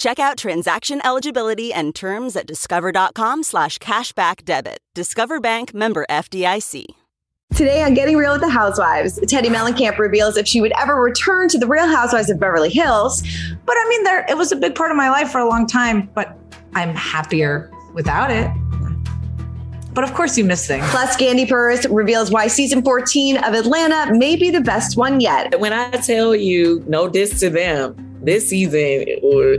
Check out transaction eligibility and terms at discover.com slash cashback debit. Discover Bank member FDIC. Today on Getting Real with the Housewives, Teddi Mellencamp reveals if she would ever return to the Real Housewives of Beverly Hills. But I mean, there it was a big part of my life for a long time, but I'm happier without it. But of course, you miss things. Plus, Kandi Burruss reveals why season 14 of Atlanta may be the best one yet. When I tell you no diss to them, this season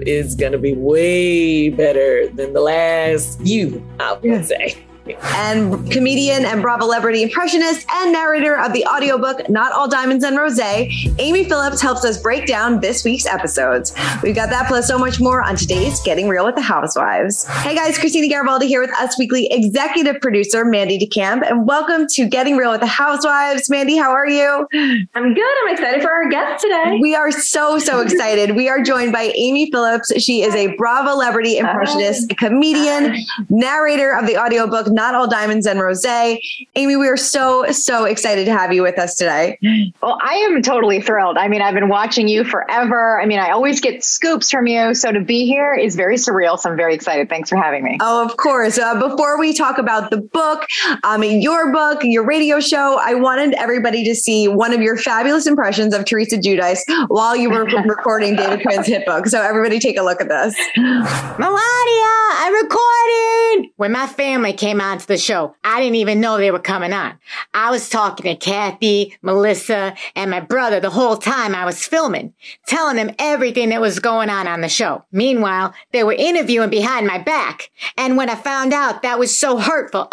is going to be way better than the last few, I would yeah. say and comedian and Bravo celebrity impressionist and narrator of the audiobook Not All Diamonds and Rosé, Amy Phillips helps us break down this week's episodes. We've got that plus so much more on today's Getting Real with the Housewives. Hey guys, Christina Garibaldi here with Us Weekly executive producer Mandy DeCamp, and welcome to Getting Real with the Housewives. Mandy, how are you? I'm good. I'm excited for our guest today. We are so, so excited. we are joined by Amy Phillips. She is a Bravo celebrity impressionist, comedian, narrator of the audiobook not All Diamonds and Rosé. Amy, we are so, so excited to have you with us today. Well, I am totally thrilled. I mean, I've been watching you forever. I mean, I always get scoops from you. So to be here is very surreal. So I'm very excited. Thanks for having me. Oh, of course. Uh, before we talk about the book, um, your book, your radio show, I wanted everybody to see one of your fabulous impressions of Teresa Giudice while you were recording David Quinn's hit book. So everybody take a look at this. Milania, I'm recording. When my family came onto the show. I didn't even know they were coming on. I was talking to Kathy, Melissa, and my brother the whole time I was filming, telling them everything that was going on on the show. Meanwhile, they were interviewing behind my back. And when I found out that was so hurtful,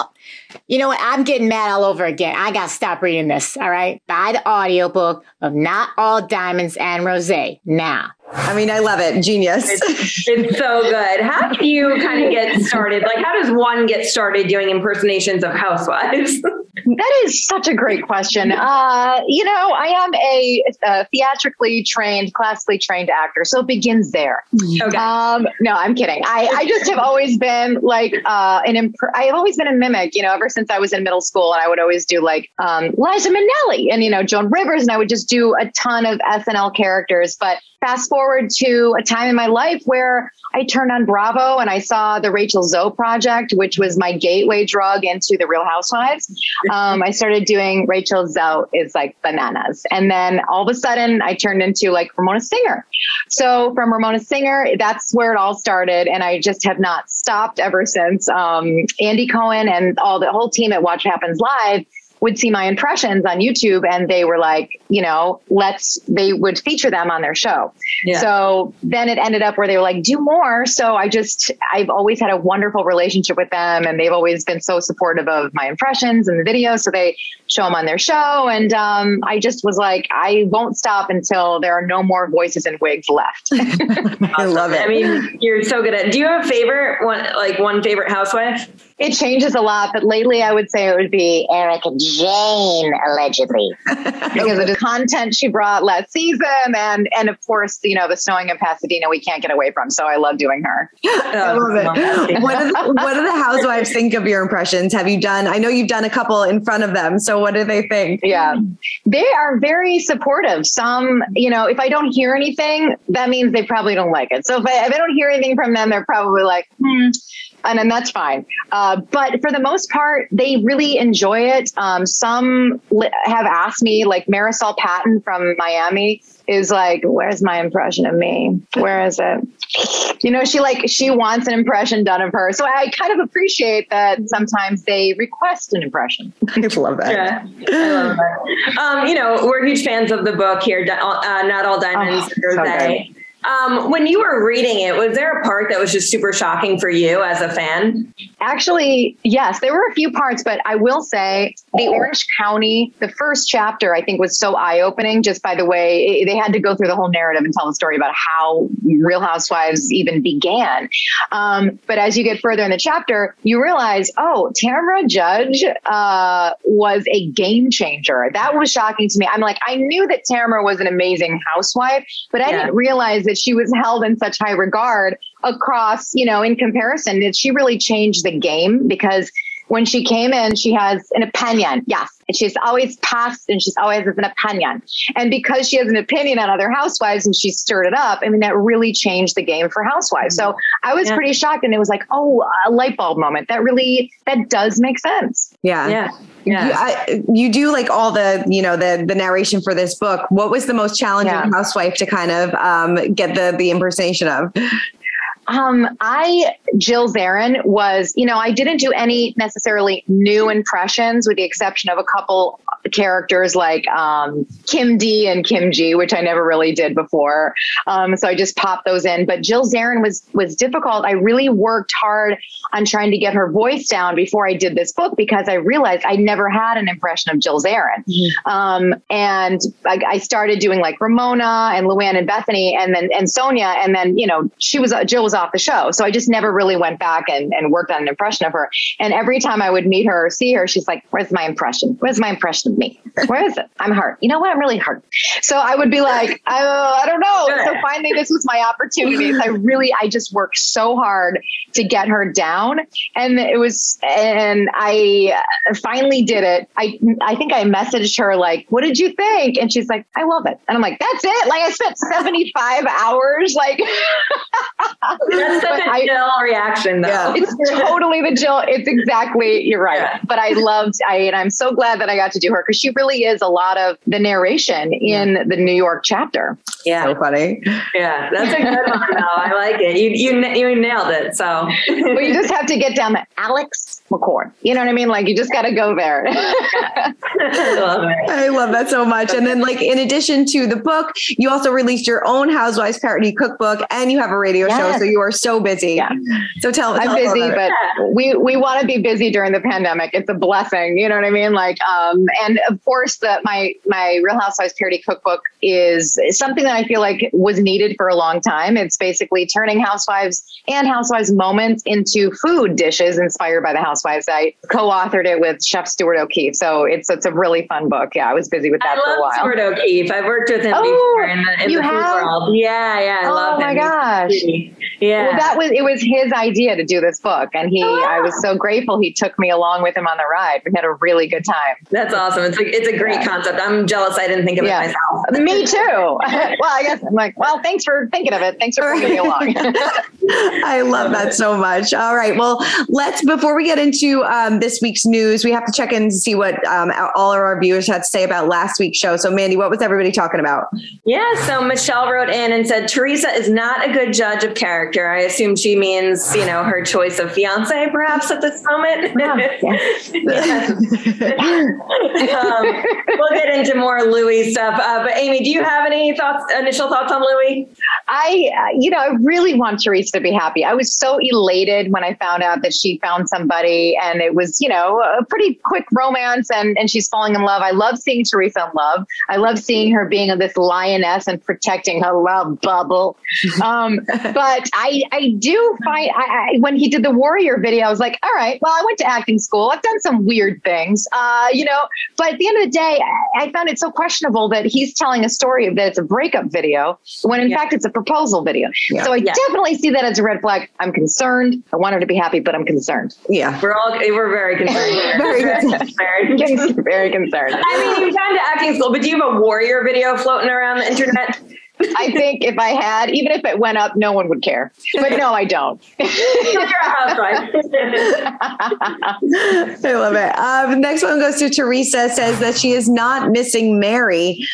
you know what? I'm getting mad all over again. I gotta stop reading this, all right? Buy the audiobook of Not All Diamonds and Rosé now. I mean, I love it. Genius. It's, it's, so good. How do you kind of get started? Like, how does one get started doing impersonations of housewives? that is such a great question. Uh, you know, I am a, a, theatrically trained, classically trained actor, so it begins there. Okay. Um, no, I'm kidding. I, I just have always been like uh, an imp- I have always been a mimic. You know, ever since I was in middle school, and I would always do like um, Liza Minnelli and you know Joan Rivers, and I would just do a ton of SNL characters. But fast forward to a time in my life where I turned on Bravo and I saw the Rachel Zoe project, which was my gateway drug into the Real Housewives. Um, I started doing Rachel Zoe is like bananas. And then all of a sudden I turned into like Ramona Singer. So from Ramona Singer, that's where it all started. And I just have not stopped ever since. Um, Andy Cohen and all the whole team at Watch Happens Live would see my impressions on YouTube and they were like, you know, let's, they would feature them on their show. Yeah. So then it ended up where they were like, do more. So I just, I've always had a wonderful relationship with them and they've always been so supportive of my impressions and the videos. So they show them on their show. And um, I just was like, I won't stop until there are no more voices and wigs left. I love it. I mean, you're so good at. Do you have a favorite one, like one favorite housewife? It changes a lot, but lately I would say it would be Erika Jayne, allegedly, because of the content she brought last season, and and of course, you know, the snowing in Pasadena we can't get away from. So I love doing her. I love it. what, do the, what do the housewives think of your impressions? Have you done? I know you've done a couple in front of them. So what do they think? Yeah, they are very supportive. Some, you know, if I don't hear anything, that means they probably don't like it. So if I, if I don't hear anything from them, they're probably like, hmm and then that's fine. Uh, Uh, but for the most part, they really enjoy it. Um, some li- have asked me, like Marysol Patton from Miami is like, where's my impression of me? Where is it? You know, she like, she wants an impression done of her. So I kind of appreciate that sometimes they request an impression. I love that. Yeah, I love that. Um, you know, we're huge fans of the book here, uh, Not All Diamonds, Oh, so Rosé. Um, when you were reading it, was there a part that was just super shocking for you as a fan? Actually, yes, there were a few parts, but I will say the Orange County, the first chapter, I think was so eye opening just by the way it- they had to go through the whole narrative and tell the story about how Real Housewives even began. Um, but as you get further in the chapter, you realize, oh, Tamra Judge uh, was a game changer. That was shocking to me. I'm like, I knew that Tamra was an amazing housewife, but I Yeah. didn't realize that she was held in such high regard across, you know, in comparison, that she really changed the game? Because when she came in, she has an opinion. Yes. And she's always passed and she's always has an opinion. And because she has an opinion on other housewives and she stirred it up, I mean, that really changed the game for housewives. So I was Yeah. pretty shocked and it was like, oh, a light bulb moment. That really, that does make sense. Yeah. Yeah, You. I, you do like all the, you know, the the narration for this book. What was the most challenging Yeah. housewife to kind of um, get the the impersonation of? Um, I, Jill Zarin was, you know, I didn't do any necessarily new impressions with the exception of a couple characters like um, Kim D and Kim G, which I never really did before. Um, so I just popped those in. But Jill Zarin was was difficult. I really worked hard on trying to get her voice down before I did this book because I realized I never had an impression of Jill Zarin. Um, and I, I started doing like Ramona and Luann and Bethenny and then and Sonja, and then you know she was Jill was off the show, so I just never really went back and, and worked on an impression of her. And every time I would meet her or see her, she's like, "Where's my impression? Where's my impression of me? Where is it? I'm hurt. You know what? I'm really hurt." So I would be like, "I, I don't know." So finally, this was my opportunity. So I really, I just worked so hard to get her down, and it was, and I finally did it. I I think I messaged her like, "What did you think?" And she's like, "I love it." And I'm like, "That's it." Like I spent 75 hours like That's such a I- Jill reaction, though. Yeah. it's totally the Jill. It's exactly you're right. Yeah. But I loved I and I'm so glad that I got to do her because she really is a lot of the narration in the New York chapter. yeah, So funny. yeah. That's a good one, though. I like it. You you you nailed it. So But you just have to get down to Alex McCord. You know what I mean? Like you just got to go there. I love it. I love that so much. And then, like, in addition to the book, you also released your own Housewives parody cookbook, and you have a radio show. So you are so busy. Yeah. So tell I'm busy, about it. but we we want to be busy during the pandemic. It's a blessing, you know what I mean? Like, um, and of course, the my my Real Housewives parody cookbook is something that I feel like was needed for a long time. It's basically turning housewives and housewives moments into food dishes inspired by the housewives. I co-authored it with Chef Stuart O'Keeffe, so it's it's a really fun book. Yeah, I was busy with I that for a love while. Stuart O'Keeffe. I've worked with him Oh, before in the, in you the food have? world. Yeah, yeah. I Oh love my him. gosh. Yeah. Well, that was it was his idea to do this book, and he Oh, I was so grateful he took me along with him on the ride. We had a really good time. That's awesome. It's a, it's a great concept. I'm jealous I didn't think of Yeah. it myself. Me too. well, I guess I'm like, well, thanks for thinking of it. Thanks for bringing me along. I love that so much. All right. Well, let's, before we get into um, this week's news, we have to check in to see what um, all of our viewers had to say about last week's show. So, Mandy, what was everybody talking about? Yeah, so Michelle wrote in and said Teresa is not a good judge of character. I assume she means, you know, her choice of fiance perhaps at this moment. Yeah, um, we'll get into more Louis stuff. Uh, but Amy, do you have any thoughts, initial thoughts on Louis? I, uh, you know, I really want Teresa to be happy. I was so elated when I found out that she found somebody and it was, you know, a pretty quick romance and, and she's falling in love. I love seeing Teresa in love. I love seeing her being this lioness and protecting her love bubble. Um, but I, I do find, I, I, when he did the warrior video, I was like, all right, well, I went to acting school. I've done some weird things, uh, you know, but at the end of the day, I, I found it so questionable that he's telling a story of that it's a breakup video when in Yeah. fact it's a proposal video. Yeah. So I Yeah. definitely see that as a red flag. I'm concerned. I want her to be happy, but I'm concerned. Yeah. We're all we're very concerned. here. Very concerned. concerned. Very concerned. I mean, you've gone to acting school, but do you have a warrior video floating around the internet? I think if I had, even if it went up, no one would care. But no, I don't. You're a housewife. I love it. Um, next one goes to Teresa. Says that she is not missing Mary.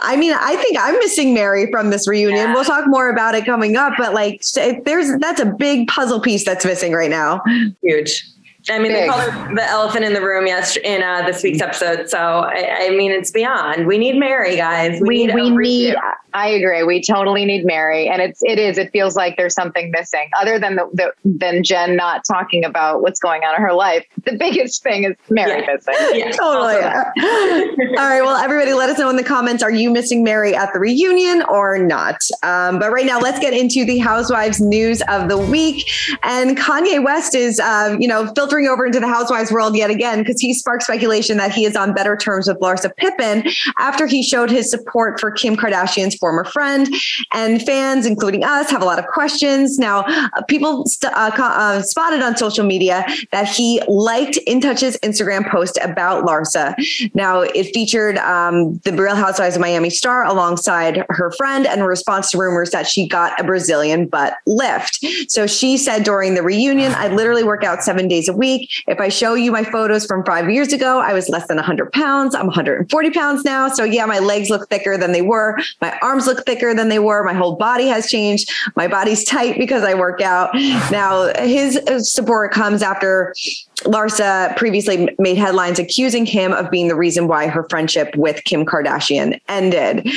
I mean, I think I'm missing Mary from this reunion. Yeah. We'll talk more about it coming up, but like, there's that's a big puzzle piece that's missing right now. Huge. I mean, they called her the elephant in the room yes in uh, this week's episode. So I, I mean, it's beyond. We need Mary, guys. we need we need i agree we totally need mary and it's it is it feels like there's something missing other than the, the than jen not talking about what's going on in her life the biggest thing is mary Yeah. missing Yeah, Totally. also that. All right. Well, everybody, let us know in the comments. Are you missing Mary at the reunion or not? Um, but right now, let's get into the Housewives news of the week. And Kanye West is, um, you know, filtering over into the Housewives world yet again because he sparked speculation that he is on better terms with Larsa Pippen after he showed his support for Kim Kardashian's former friend. And fans, including us, have a lot of questions. Now, uh, people st- uh, uh, spotted on social media that he liked In Touch's Instagram post about Larsa. Now, it featured um, the Real Housewives of Miami star alongside her friend and in response to rumors that she got a Brazilian butt lift. So she said during the reunion, I literally work out seven days a week. If I show you my photos from five years ago, I was less than 100 pounds. I'm 140 pounds now. So yeah, my legs look thicker than they were. My arms look thicker than they were. My whole body has changed. My body's tight because I work out. Now, his uh, support comes after Larsa previously made headlines accusing him of being the reason why her friendship with Kim Kardashian ended.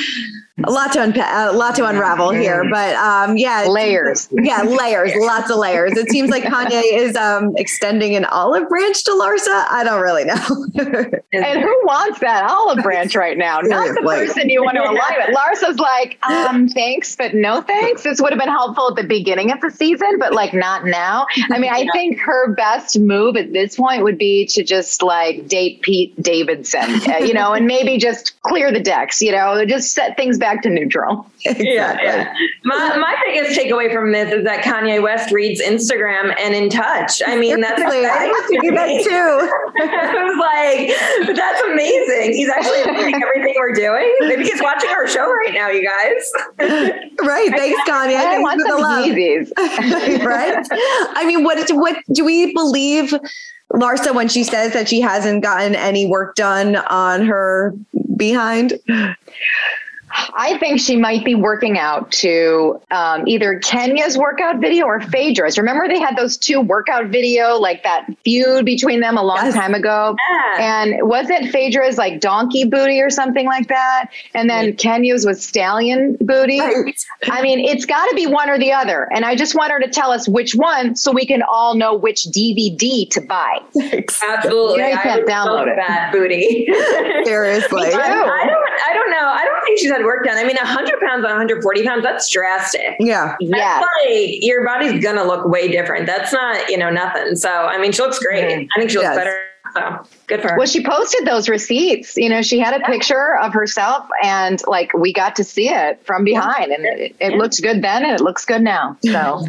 A lot to unpa- a lot to unravel here, but um, yeah, layers yeah, layers, lots of layers. It seems like Kanye is um, extending an olive branch to Larsa. I don't really know. and who wants that olive branch right now not the person you want to align with larsa's like um thanks but no thanks this would have been helpful at the beginning of the season but like not now i mean i think her best move at this point would be to just like date pete davidson uh, you know and maybe just clear the decks you know just set things back to neutral Yeah, yeah. My, my biggest takeaway from this is that Kanye West reads Instagram and in touch. I mean, that's Seriously, I exciting to do that too. I was like, that's amazing. He's actually reading everything we're doing. Maybe he's watching our show right now, you guys. Right. Thanks, Kanye. i Thanks want for the some love. Yeezys. right? I mean, what what do we believe Larsa when she says that she hasn't gotten any work done on her behind? I think she might be working out to um, either Kenya's workout video or Phaedra's. Remember, they had those two workout video, like that feud between them a long Yes. time ago. Yeah. And wasn't Phaedra's like donkey booty or something like that? And then Kenya's was stallion booty. Right. I mean, it's got to be one or the other. And I just want her to tell us which one so we can all know which DVD to buy. Absolutely. Yeah, you I can't download it. That booty. Seriously. I, I don't. I don't know. I don't think she's had work done. I mean, 100 pounds on 140 pounds. That's drastic. Yeah. Yeah. That's like your body's gonna look way different. That's not, you know, nothing. So I mean, she looks great. Mhm. I think she looks Yes. better. So good for her. Well, she posted those receipts. You know, she had a picture of herself, and like we got to see it from behind, and it, it looks good then, and it looks good now. So,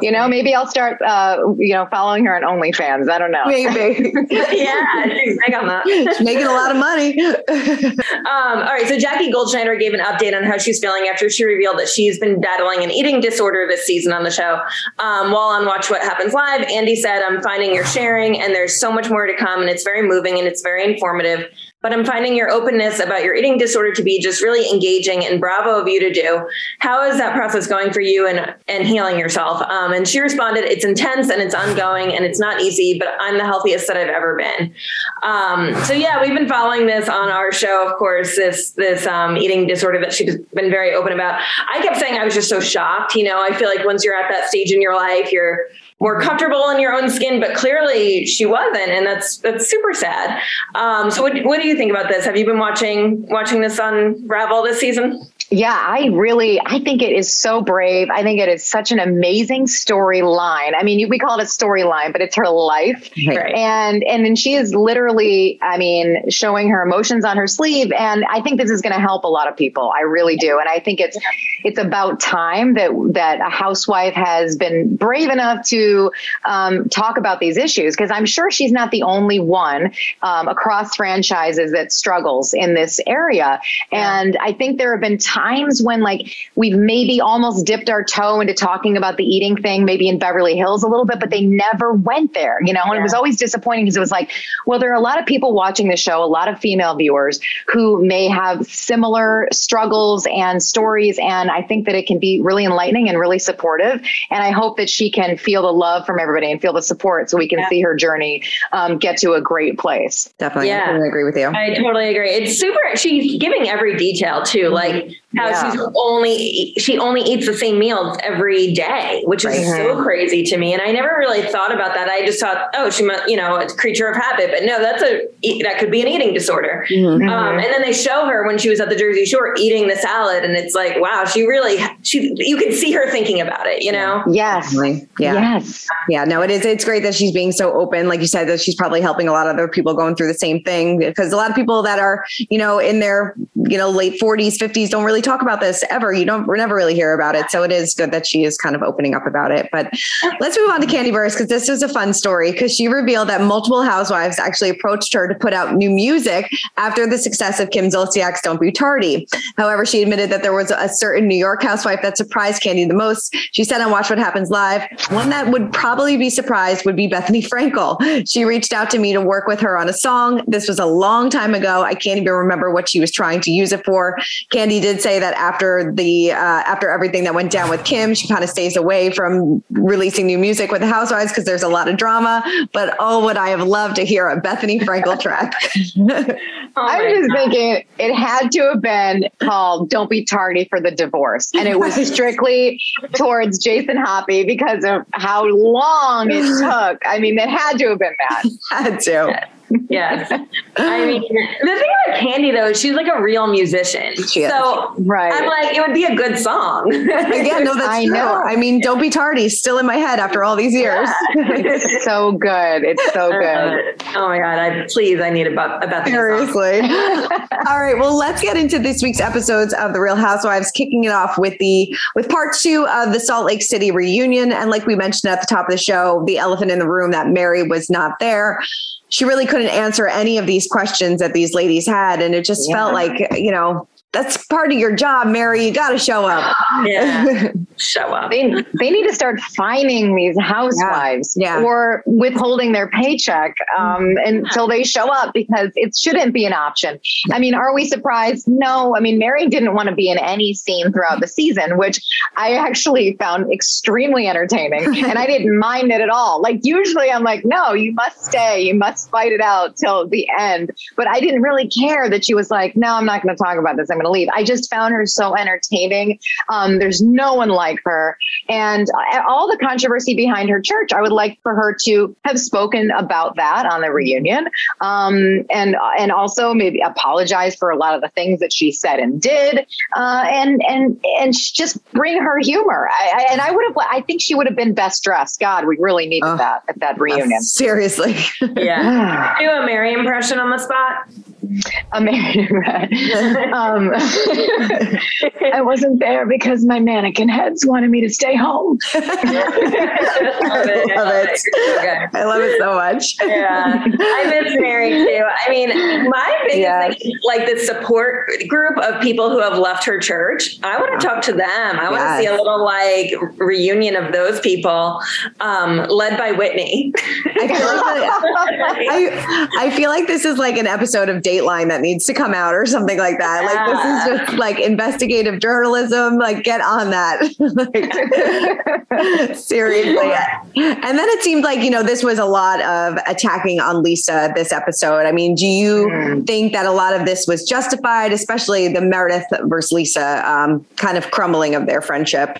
you know, maybe I'll start, uh, you know, following her on OnlyFans. I don't know. Maybe. yeah, she's big on that. She's making a lot of money. Um, all right, so Jackie Goldschneider gave an update on how she's feeling after she revealed that she's been battling an eating disorder this season on the show. Um, while on Watch What Happens Live, Andy said, I'm finding your sharing, and there's so much more to come, and it's very moving and it's very informative. But I'm finding your openness about your eating disorder to be just really engaging and bravo of you to do. How is that process going for you and, and healing yourself? Um, and she responded, It's intense and it's ongoing and it's not easy, but I'm the healthiest that I've ever been. Um, so yeah, we've been following this on our show, of course, this this um, eating disorder that she's been very open about. I kept saying I was just so shocked. You know, I feel like once you're at that stage in your life, you're more comfortable in your own skin, but clearly she wasn't, and that's that's super sad. Um, so, what, what do you think about this? Have you been watching watching this unravel this season? Yeah, I really, I think it is so brave. I think it is such an amazing storyline. I mean, we call it a storyline, but it's her life. Right. And and then she is literally, I mean, showing her emotions on her sleeve. And I think this is going to help a lot of people. I really do. And I think it's it's about time that that a housewife has been brave enough to um, talk about these issues because I'm sure she's not the only one um, across franchises that struggles in this area. And I think there have been times when like we've maybe almost dipped our toe into talking about the eating thing, maybe in Beverly Hills a little bit, but they never went there, you know, and yeah. it was always disappointing because it was like, well, there are a lot of people watching the show, a lot of female viewers who may have similar struggles and stories. And I think that it can be really enlightening and really supportive. And I hope that she can feel the love from everybody and feel the support so we can yeah. see her journey um, get to a great place. Definitely. Yeah. I agree with you. I totally agree. It's super. She's giving every detail too. Like how yeah. she's only she only eats the same meals every day, which is right. so crazy to me. And I never really thought about that. I just thought, oh, she must, you know, a creature of habit. But no, that's a that could be an eating disorder. Mm-hmm. Um, and then they show her when she was at the Jersey Shore eating the salad, and it's like, wow, she really she you can see her thinking about it. You know? Yes. Yeah. Yes. Yeah. No, it is. It's great that she's being so open. Like you said, that she's probably helping a lot of other people going through the same thing because a lot of people that are you know in their you know late 40s, 50s don't really talk about this ever you don't we never really hear about it. So it is good that she is kind of opening up about it. But let's move on to Kandi Burruss because this was a fun story because she revealed that multiple housewives actually approached her to put out new music after the success of Kim Zolciak's Don't Be Tardy. However, she admitted that there was a certain New York housewife that surprised Kandi the most. She said on Watch What Happens Live, one that would probably be surprised would be Bethenny Frankel. She reached out to me to work with her on a song. This was a long time ago. I can't even remember what she was trying to use it for. Kandi did say that after the uh, after everything that went down with Kim, she kind of stays away from releasing new music with the Housewives because there's a lot of drama. But oh, would I have loved to hear a Bethenny Frankel track? oh I'm just God. thinking it had to have been called "Don't Be Tardy for the Divorce," and it was strictly towards Jason Hoppy because of how long it took. I mean, it had to have been that. had to yes. I mean, the thing about Kandi though, she's like a real musician. She is. So right. I'm like, it would be a good song. Again, no, that's I true. know. I mean, don't be tardy. Still in my head after all these years. Yeah. it's so good. It's so good. Uh, oh my god! I please, I need about about seriously. all right. Well, let's get into this week's episodes of The Real Housewives. Kicking it off with the with part two of the Salt Lake City reunion, and like we mentioned at the top of the show, the elephant in the room that Mary was not there she really couldn't answer any of these questions that these ladies had. And it just yeah. felt like, you know, that's part of your job, Mary. You got to show up. Yeah, show up. They, they need to start fining these housewives yeah. Yeah. or withholding their paycheck um, until they show up because it shouldn't be an option. I mean, are we surprised? No. I mean, Mary didn't want to be in any scene throughout the season, which I actually found extremely entertaining, and I didn't mind it at all. Like usually, I'm like, no, you must stay, you must fight it out till the end. But I didn't really care that she was like, no, I'm not going to talk about this. I'm going to leave. I just found her so entertaining. Um, there's no one like her. And all the controversy behind her church, I would like for her to have spoken about that on the reunion. Um, and, and also maybe apologize for a lot of the things that she said and did. Uh, and, and, and just bring her humor. I, I, and I would have, I think she would have been best dressed. God, we really needed uh, that at that reunion. Seriously. yeah. Do a Mary impression on the spot. Amazing. um, I wasn't there because my mannequin heads wanted me to stay home. love it. I love it. Okay. I love it so much. yeah. I miss Mary too. I mean, my biggest yeah. thing, like the support group of people who have left her church, I want to talk to them. I want to see a little like reunion of those people um, led by Whitney. I, feel like, I, I feel like this is like an episode of Date Dateline that needs to come out or something like that. Yeah. Like this is just like investigative journalism. Like get on that. like, seriously. And then it seemed like, you know, this was a lot of attacking on Lisa this episode. I mean, do you mm. think that a lot of this was justified, especially the Meredith versus Lisa um, kind of crumbling of their friendship?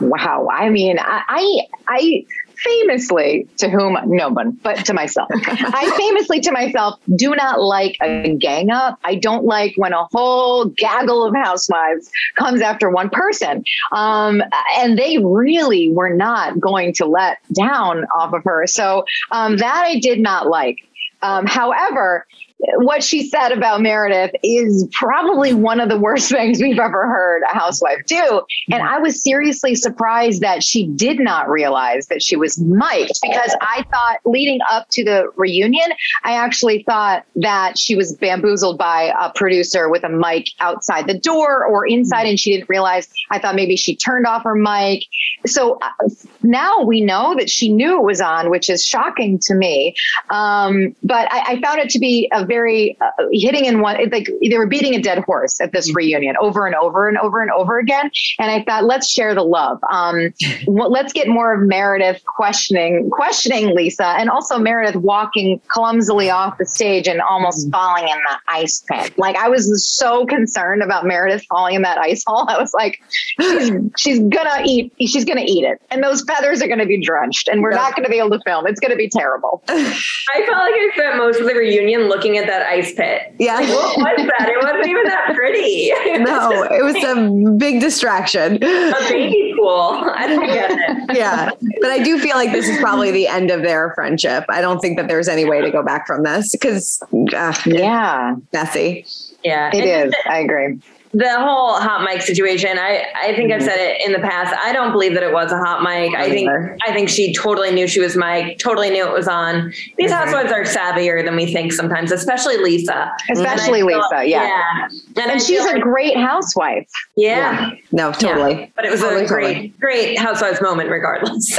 Wow. I mean, I, I, I famously to whom no one but to myself. I famously to myself do not like a gang up. I don't like when a whole gaggle of housewives comes after one person. Um, and they really were not going to let down off of her. So um, that i did not like. Um, however, what she said about Meredith is probably one of the worst things we've ever heard a housewife do. And I was seriously surprised that she did not realize that she was mic'd because I thought leading up to the reunion, I actually thought that she was bamboozled by a producer with a mic outside the door or inside and she didn't realize. I thought maybe she turned off her mic. So uh, now we know that she knew it was on, which is shocking to me. Um, but I, I found it to be a very uh, hitting in one like they were beating a dead horse at this reunion over and over and over and over again. And i thought let's share the love. Um, let's get more of meredith questioning questioning lisa and also meredith walking clumsily off the stage and almost falling in the ice pit. Like i was so concerned about meredith falling in that ice hole. I was like she's, she's gonna eat she's gonna eat it. And those feathers are gonna be drenched and we're not gonna be able to film. It's gonna be terrible. I felt like I spent most of the reunion looking at that ice pit. Yeah. Like, what was that? It wasn't even that pretty. no, it was a big distraction. a baby pool. I don't get it. Yeah. But I do feel like this is probably the end of their friendship. I don't think that there's any way to go back from this because uh, yeah messy. Yeah. it And is i agree The whole hot mic situation, I, I think I've said it in the past. I don't believe that it was a hot mic. I think. I think she totally knew she was mic, totally knew it was on. These housewives are savvier than we think sometimes, especially Lisa. especially feel- lisa yeah, yeah. And, and she's a like- great housewife yeah. No, totally. Yeah. But it was Totally, a great, totally. great housewives moment regardless.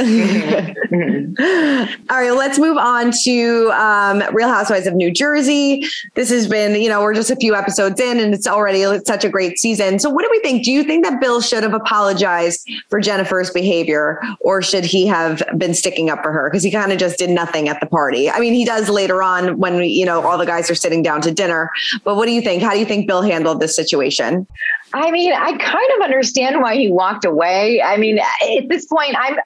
All right, let's move on to um, Real Housewives of New Jersey. This has been, you know, we're just a few episodes in and it's already such a great season. So, what do we think? Do you think that Bill should have apologized for Jennifer's behavior or should he have been sticking up for her? Because he kind of just did nothing at the party. I mean, he does later on when, we, you know, all the guys are sitting down to dinner. But what do you think? How do you think Bill handled this situation? I mean, I kind of understand why he walked away. I mean, at this point, I'm.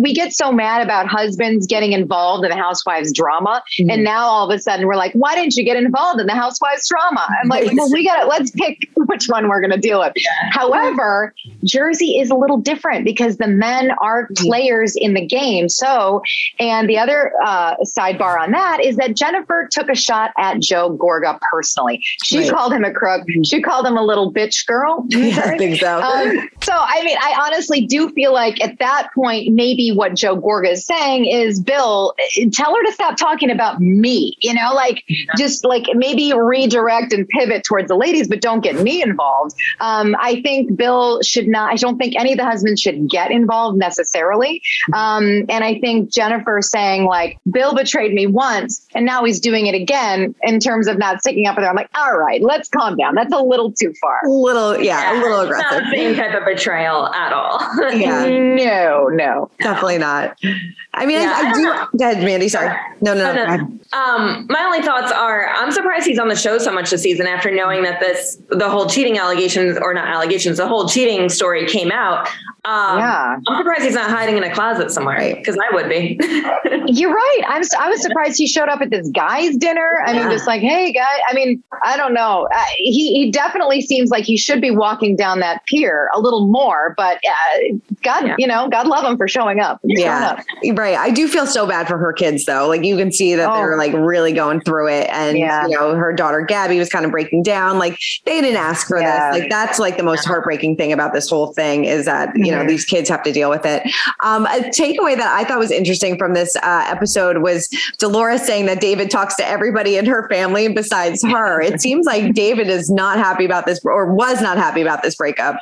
We get so mad about husbands getting involved in the housewives drama, and now all of a sudden we're like, "Why didn't you get involved in the housewives drama?" I'm like, "Well, we got to let's pick which one we're going to deal with." However, Jersey is a little different because the men are players in the game. So, and the other uh, sidebar on that is that Jennifer took a shot at Joe Gorga personally. She Right. called him a crook. She called him a little bitch girl. Yeah, I think so. Um, so, I mean, I honestly do feel like at that point, maybe what Joe Gorga is saying is, Bill, tell her to stop talking about me. You know, like just like maybe redirect and pivot towards the ladies, but don't get me involved. Um, I think Bill should not. I don't think any of the husbands should get involved necessarily. Um, and I think Jennifer saying like, Bill betrayed me once, and now he's doing it again in terms of not sticking up with her. I'm like, all right, let's calm down. That's a little too far. a little, yeah, a little It's not aggressive. the same type of betrayal at all. Yeah. No, no. Definitely not. I mean, Yeah, I, I I don't Go ahead, Mandy. Sorry. No, no, no. No. Um, my only thoughts are I'm surprised he's on the show so much this season after knowing that this the whole cheating allegations or not allegations, the whole cheating story came out. Um, Yeah. I'm surprised he's not hiding in a closet somewhere because I would be. You're right. I'm. s- I was surprised he showed up at this guy's dinner. I mean, Yeah. just like, hey, guy. I mean, I don't know. Uh, he he definitely seems like he should be walking down that pier a little more. But uh, God, Yeah. you know, God love them for showing up. He's showing Yeah, up. right. I do feel so bad for her kids though. Like you can see that Oh. they're like really going through it, and Yeah. you know her daughter Gabby was kind of breaking down. Like they didn't ask for Yeah. this. Like that's like the most heartbreaking thing about this whole thing is that you know Mhm. these kids have to deal with it. Um, a takeaway that I thought was interesting from this uh, episode was Dolores saying that David talks to everybody in her family besides her. It seems like David is not happy about this, or was not happy about this breakup.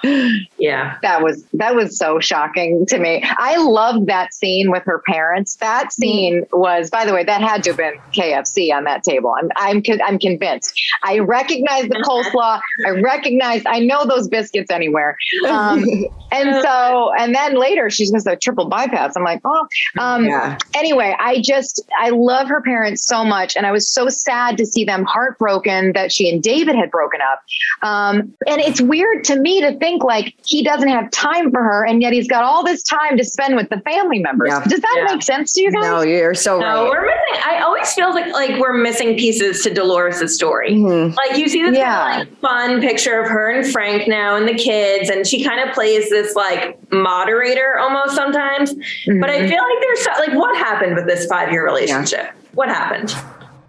yeah. That was that was so shocking to me. I loved that scene with her parents. That scene was, by the way, that had to have been KFC on that table. I'm I'm I'm convinced. I recognize the coleslaw. I recognize. I know those biscuits anywhere. Um, and so, and then later she's just a triple bypass. I'm like, oh. Um, Yeah. Anyway, I just I love her parents so much, and I was so sad to see them heartbroken that she and David had broken up. Um, and it's weird to me to think like he doesn't have time for her, and yet he's got all this time to spend with the family members. Yeah. Does that Yeah. make sense to you guys? No, you're so No, right. we're missing. I always feel like like we're missing pieces to Dolores' story. Mhm. Like you see this Yeah. kind of, like fun picture of her and Frank now and the kids, and she kind of plays this like moderator almost sometimes. But I feel like there's so- like what happened with this five year relationship? What happened?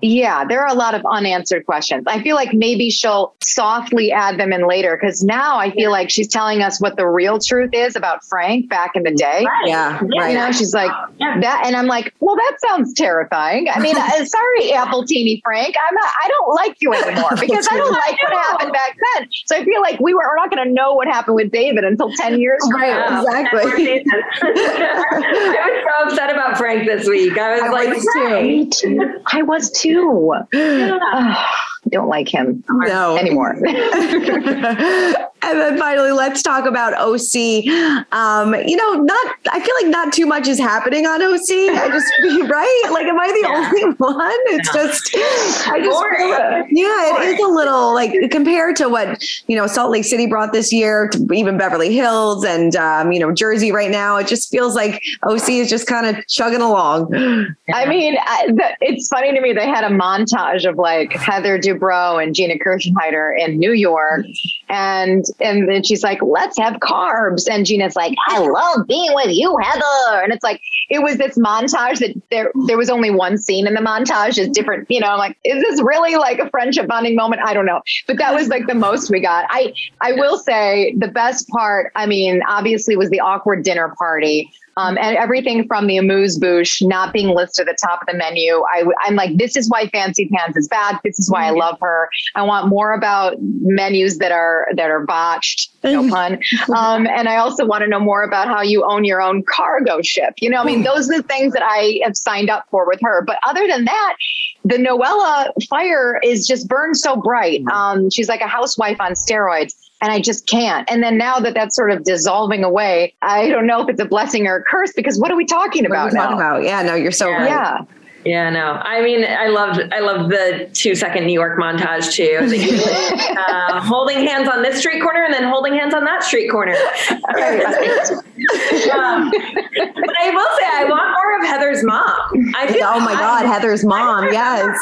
Yeah, there are a lot of unanswered questions. I feel like maybe she'll softly add them in later because now I feel like she's telling us what the real truth is about Frank back in the day. Right. Yeah, right. You know, she's like Yeah. that, and I'm like, well, that sounds terrifying. I mean, uh, sorry, Apple Teeny Frank, I'm not. I don't like you anymore because I don't like what happened back then. So I feel like we were, we're not going to know what happened with David until ten years from Right, now. exactly. I was so upset about Frank this week. I was I like, was too. Me too. I was too. Ugh, I don't like him No. anymore. and then finally, let's talk about OC. Um, you know, not I feel like not too much is happening on OC. I just right? Like, am I the Yeah. only one? It's just I just Boring. feel it. yeah, it is a little like compared to what you know Salt Lake City brought this year, to even Beverly Hills and um, you know Jersey right now. It just feels like OC is just kind of chugging along. I mean, I, the, it's funny to me. They had a montage of like Heather Dubrow and Gina Kirschenheiter in New York, and and then she's like, "Let's have carbs," and Gina's like, "I love being with you, Heather," and it's like it was this montage that there there was only one scene in the montage is different. You know, I'm like, is this really like a friendship bonding moment? I don't know, but that was like the most we got. I I will say the best part. I mean, obviously, was the awkward dinner party. Um, and everything from the amuse bouche not being listed at the top of the menu. I, am like, this is why Fancy Pants is bad. This is why I love her. I want more about menus that are that are botched. No pun. Um, and I also want to know more about how you own your own cargo ship. You know, I mean, those are the things that I have signed up for with her. But other than that, the Noella fire is just burned so bright. Um, she's like a housewife on steroids and I just can't. And then now that that's sort of dissolving away, I don't know if it's a blessing or a curse because what are we talking about? What are about we talking now? about? Yeah, no, you're so Yeah. right. Yeah. Yeah, no. I mean, I loved I loved the two second New York montage too. That uh, holding hands on this street corner and then holding hands on that street corner. um, but I will say, I want more of Heather's mom. I feel Oh my God, Heather's mom. Yes.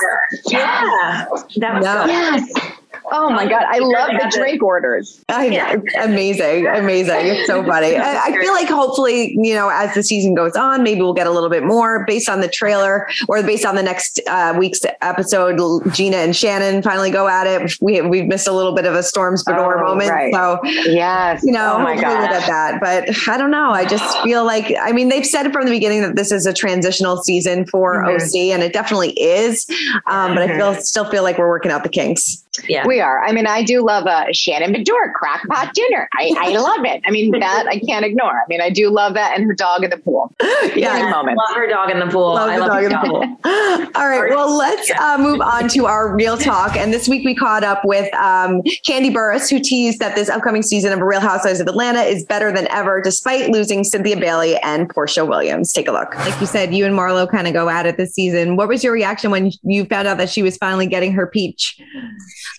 Yeah, that was Yeah. good. Yes. Oh my God. I love the drink orders. I, Yeah. Amazing, amazing. It's so funny. I, I feel like hopefully, you know, as the season goes on, maybe we'll get a little bit more based on the trailer or based on the next uh, week's episode. Gina and Shannon finally go at it. We we've missed a little bit of a Storms Beador Oh, moment, right. so Yes. you know, oh my hopefully we'll get that. But I don't know. I just feel like I mean they've said from the beginning that this is a transitional season for Mhm. OC, and it definitely is. Um, but I Mm-hmm. feel still feel like we're working out the kinks. Yeah. We are. I mean, I do love a Shannon Beador crackpot dinner. I, I love it. I mean, that I can't ignore. I mean, I do love that and her dog in the pool. Yeah. Big moment. Love her dog in the pool. Love I the love dog her in the pool. All right. Well, let's uh, move on to our real talk. And this week we caught up with um, Kandi Burruss, who teased that this upcoming season of Real Housewives of Atlanta is better than ever, despite losing Cynthia Bailey and Porsha Williams. Take a look. Like you said, you and Marlo kind of go at it this season. What was your reaction when you found out that she was finally getting her peach?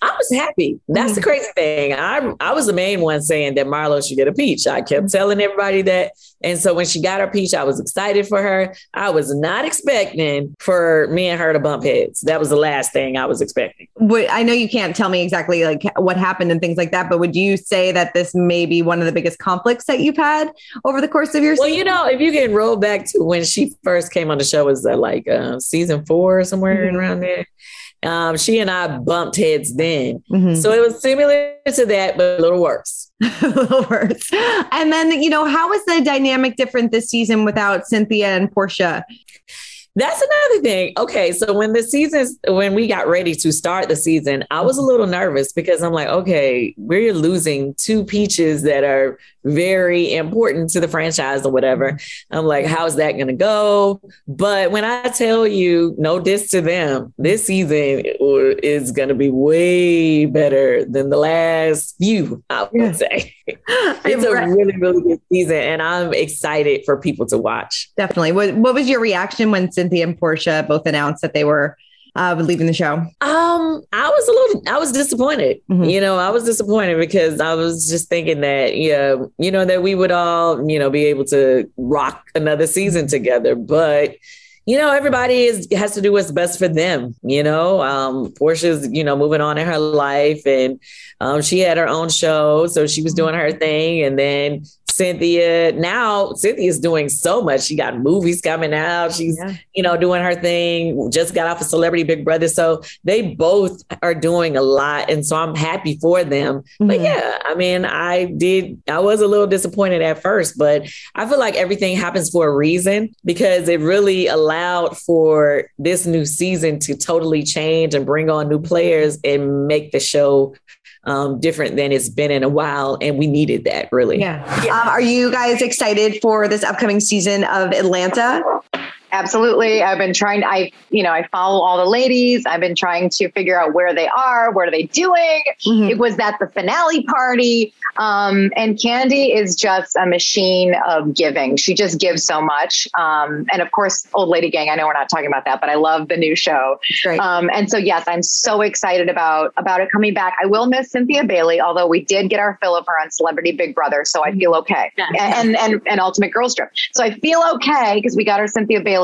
I was happy. That's Mm-hmm. the crazy thing. I I was the main one saying that Marlo should get a peach. I kept telling everybody that. And so when she got her peach, I was excited for her. I was not expecting for me and her to bump heads. That was the last thing I was expecting. Would, I know you can't tell me exactly like what happened and things like that, but would you say that this may be one of the biggest conflicts that you've had over the course of your Well, you know, if you can roll back to when she first came on the show, was that like uh, season four or somewhere Mhm. around there? Um, she and I bumped heads then. Mhm. So it was similar to that, but a little worse. a little worse. And then, you know, how is the dynamic different this season without Cynthia and Porsha? That's another thing. Okay, so when the seasons, when we got ready to start the season, I was a mm-hmm. little nervous because I'm like, okay, we're losing two peaches that are very important to the franchise or whatever. Mm-hmm. I'm like, how's that going to go? But when I tell you, no diss to them, this season is going to be way better than the last few, I would Yeah. say. It's a really, really good season, and I'm excited for people to watch. Definitely. What, what was your reaction when Cynthia and Porsha both announced that they were uh, leaving the show? Um, I was a little, I was disappointed. Mhm. You know, I was disappointed because I was just thinking that, yeah, you know, that we would all, you know, be able to rock another season together. But you know, everybody is has to do what's best for them. You know, um, Porsha's, you know, moving on in her life, and um, she had her own show, so she was doing her thing, and then Cynthia. Now Cynthia's doing so much. She got movies coming out. She's, yeah. you know, doing her thing. Just got off a of Celebrity Big Brother. So they both are doing a lot. And so I'm happy for them. Mm-hmm. But yeah, I mean, I did, I was a little disappointed at first, but I feel like everything happens for a reason because it really allowed for this new season to totally change and bring on new players and make the show um, different than it's been in a while. And we needed that really. Yeah. yeah. Um, are you guys excited for this upcoming season of Atlanta? Absolutely. I've been trying to, I, you know, I follow all the ladies. I've been trying to figure out where they are, what are they doing? Mm-hmm. It was at the finale party. Um, and Kandi is just a machine of giving. She just gives so much. Um, and of course, Old Lady Gang, I know we're not talking about that, but I love the new show. Um, and so, yes, I'm so excited about, about it coming back. I will miss Cynthia Bailey, although we did get our fill of her on Celebrity Big Brother. So I feel okay. Yeah. And, and, and Ultimate Girls Trip. So I feel okay because we got our Cynthia Bailey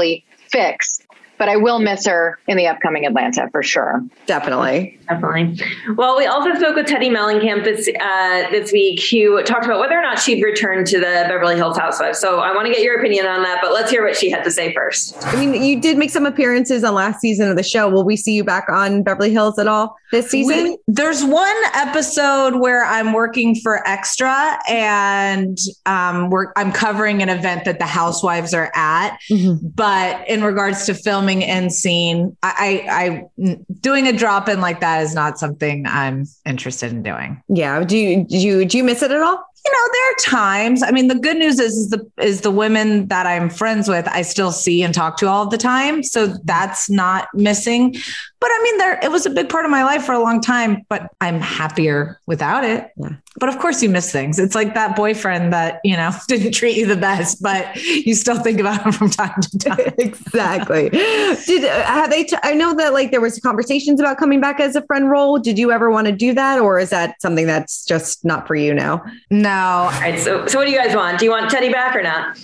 fix but I will miss her in the upcoming Atlanta for sure. Definitely. Definitely. Well, we also spoke with Teddi Mellencamp this uh, this week, who talked about whether or not she'd return to the Beverly Hills Housewives. So I want to get your opinion on that, but let's hear what she had to say first. I mean, you did make some appearances on last season of the show. Will we see you back on Beverly Hills at all this season? We, there's one episode where I'm working for Extra and um, we're, I'm covering an event that the Housewives are at. Mm-hmm. But in regards to filming, filming and scene. I, I, I doing a drop in like that is not something I'm interested in doing. Yeah. Do you do you do you miss it at all? you know there are times i mean the good news is, is the is the women that i'm friends with i still see and talk to all the time so that's not missing but I mean, there it was a big part of my life for a long time, but I'm happier without it. Yeah. But of course, you miss things. It's like that boyfriend that you know didn't treat you the best, but you still think about him from time to time. exactly. Did uh, have they? T- I know that like there was conversations about coming back as a friend role. Did you ever want to do that, or is that something that's just not for you now? No. All right. So, so what do you guys want? Do you want Teddi back or not?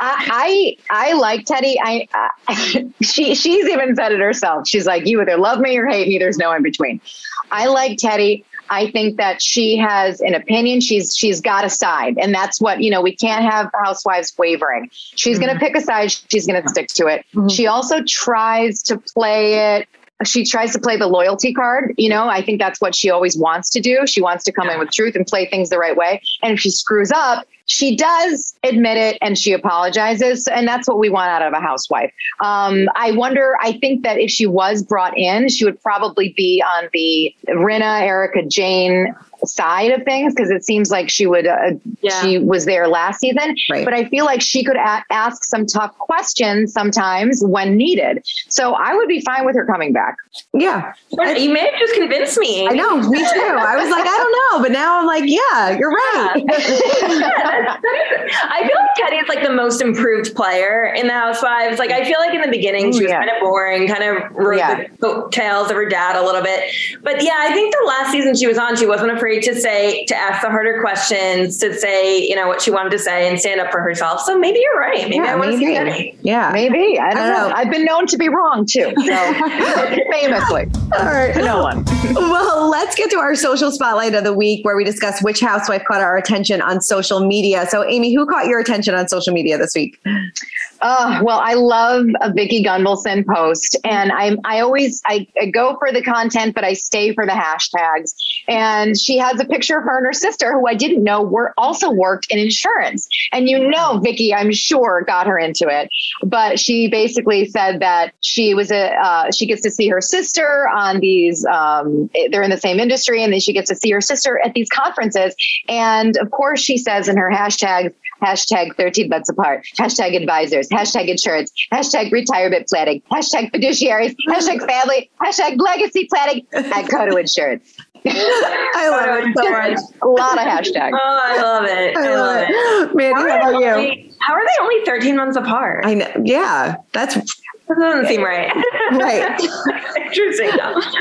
I, I, I like Teddi. I uh, she she's even said it herself. She's like, you either love me or hate me. There's no in between. I like Teddi. I think that she has an opinion. She's she's got a side, and that's what you know. We can't have housewives wavering. She's mm-hmm. going to pick a side. She's going to stick to it. Mm-hmm. She also tries to play it she tries to play the loyalty card. You know, I think that's what she always wants to do. She wants to come yeah. in with truth and play things the right way. And if she screws up, she does admit it and she apologizes. And that's what we want out of a housewife. Um, I wonder, I think that if she was brought in, she would probably be on the Rinna, Erika Jayne side of things because it seems like she would uh, yeah. she was there last season right. but i feel like she could a- ask some tough questions sometimes when needed so i would be fine with her coming back yeah you may have just convinced me i know me too i was like i don't know but now i'm like yeah you're right yeah. i feel like teddi is like the most improved player in the housewives like i feel like in the beginning she was yeah. kind of boring kind of rode yeah. the tales of her dad a little bit but yeah i think the last season she was on she wasn't afraid to say, to ask the harder questions, to say, you know, what she wanted to say and stand up for herself. So maybe you're right. Maybe yeah, I want to see Teddi. Yeah. Maybe. I don't, I don't know. know. I've been known to be wrong too. So famously. All right. To no one. well, let's get to our social spotlight of the week where we discuss which housewife caught our attention on social media. So Amy, who caught your attention on social media this week? Oh, well, I love a Vicki Gunvalson post and I'm, I always I, I go for the content, but I stay for the hashtags. And she has a picture of her and her sister, who I didn't know were also worked in insurance. And you know, Vicki, I'm sure got her into it. But she basically said that she was a uh, she gets to see her sister on these. Um, they're in the same industry, and then she gets to see her sister at these conferences. And of course, she says in her hashtags, hashtag 13 months apart, hashtag advisors, hashtag insurance, hashtag retirement planning, hashtag fiduciaries, hashtag family, hashtag legacy planning, and Coto Insurance. I love it so much. A lot of hashtags. Oh, I love it. I, I love, love it. it. Mandy, how, how about you? how are they only 13 months apart? I know. Yeah, that's That doesn't seem right. right. Interesting.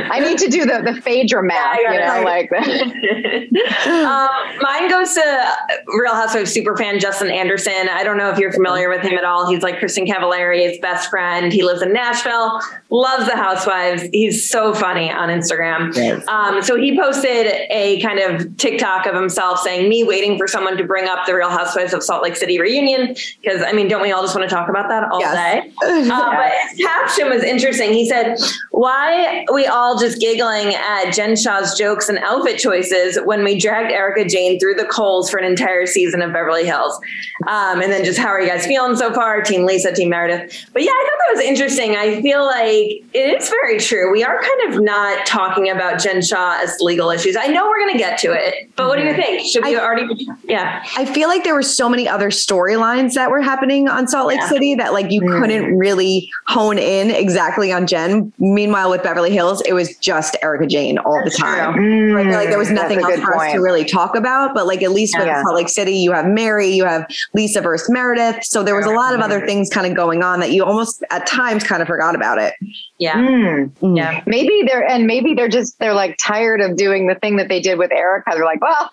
I need to do the, the Phaedra math, Yeah, you know, right. like that. um, mine goes to Real Housewives superfan Justin Anderson. I don't know if you're familiar with him at all. He's like Kristin Cavallari's best friend. He lives in Nashville, loves the Housewives. He's so funny on Instagram. Um, so he posted a kind of TikTok of himself saying, "Me waiting for someone to bring up the Real Housewives of Salt Lake City reunion." Because I mean, don't we all just want to talk about that all Yes. day? Uh, but his caption was interesting. He said, "Why we all just giggling at Jen Shah's jokes and outfit choices when we dragged Erika Jayne through the coals for an entire season of Beverly Hills?" Um, and then just how are you guys feeling so far, Team Lisa, Team Meredith? But yeah, I thought that was interesting. I feel like it is very true. We are kind of not talking about Jen Shah as legal issues. I know we're going to get to it, but what do you think? Should we I- already? Yeah. I feel like there were so many other storylines that were happening on Salt Lake Yeah. City that like you couldn't really hone in exactly on Jen. Meanwhile, with Beverly Hills, it was just Erika Jayne all That's the time. true. I feel like there was Mm, nothing else good for us to really talk about, but like at least with Yeah. Salt Lake City, you have Mary, you have Lisa versus Meredith. So there was a lot of other things kind of going on that you almost at times kind of forgot about it. Yeah. Mm. Yeah. Maybe they're and maybe they're just they're like tired of doing the thing that they did with Erika. They're like, well,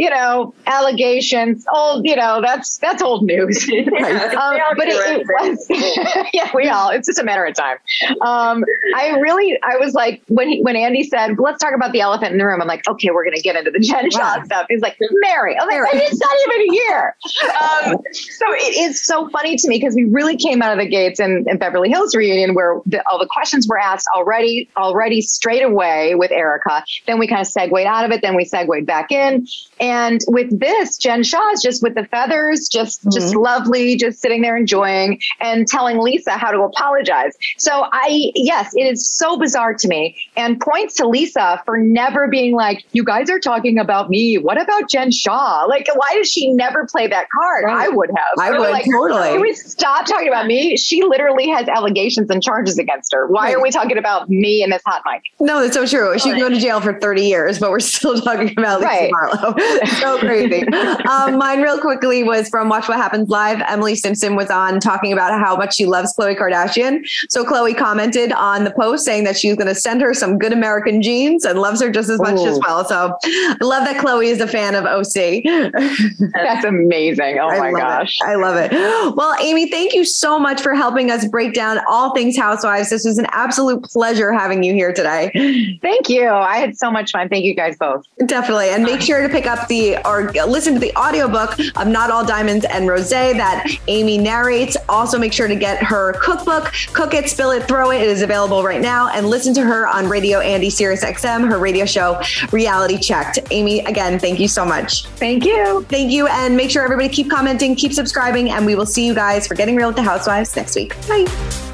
you know, allegations, old, you know, that's that's old news. Yeah, Um, but it, it was, yeah, we all. It's just a matter of time. Um, I really, I was like, when he, when Andy said, "Let's talk about the elephant in the room," I'm like, okay, we're gonna get into the Jen Shah stuff. He's like, Mary. I'm like, it's not even a year. Um, so it is so funny to me because we really came out of the gates in, in Beverly Hills reunion where the, all the questions were asked already, already straight away with Erika. Then we kind of segued out of it. Then we segued back in. And with this, Jen Shah is just with the feathers, just mm-hmm. just lovely, just sitting there enjoying and telling Lisa how to apologize. So I yes, it is so bizarre to me and points to Lisa for never being like, you guys are talking about me. What about Jen Shah? Like, why does she never play that card? Right. I would have. I would, like, totally. Can we stop talking about me? She literally has allegations and charges against her. Why are we talking about me in this hot mic? No, that's so true. She could go to jail for 30 years, but we're still talking about Lisa Right. Barlow. so crazy. um, mine, real quickly, was from Watch What Happens Live. Emily Simpson was on talking about how much she loves Khloe Kardashian. So Khloe commented on the post saying that she's going to send her some good American jeans and loves her just as much as well. So I love that Khloe is a fan of OC. That's amazing. Oh I my gosh. It. I love it. Well, Amy, thank you so much for helping us break down all things housewives. This was an absolute pleasure having you here today. Thank you. I had so much fun. Thank you guys both. Definitely. And make sure to pick up the or listen to the audiobook of Not All Diamonds and Rosé that Amy narrates. Also, make sure to get her cookbook, Cook It, Spill It, Throw It. It is available right now. And listen to her on Radio Andy Sirius XM, her radio show, Reality Checked. Amy, again, thank you so much. Thank you. Thank you. And make sure everybody keep commenting, keep subscribing, and we will see you guys for Getting Real with the Housewives next week. Bye.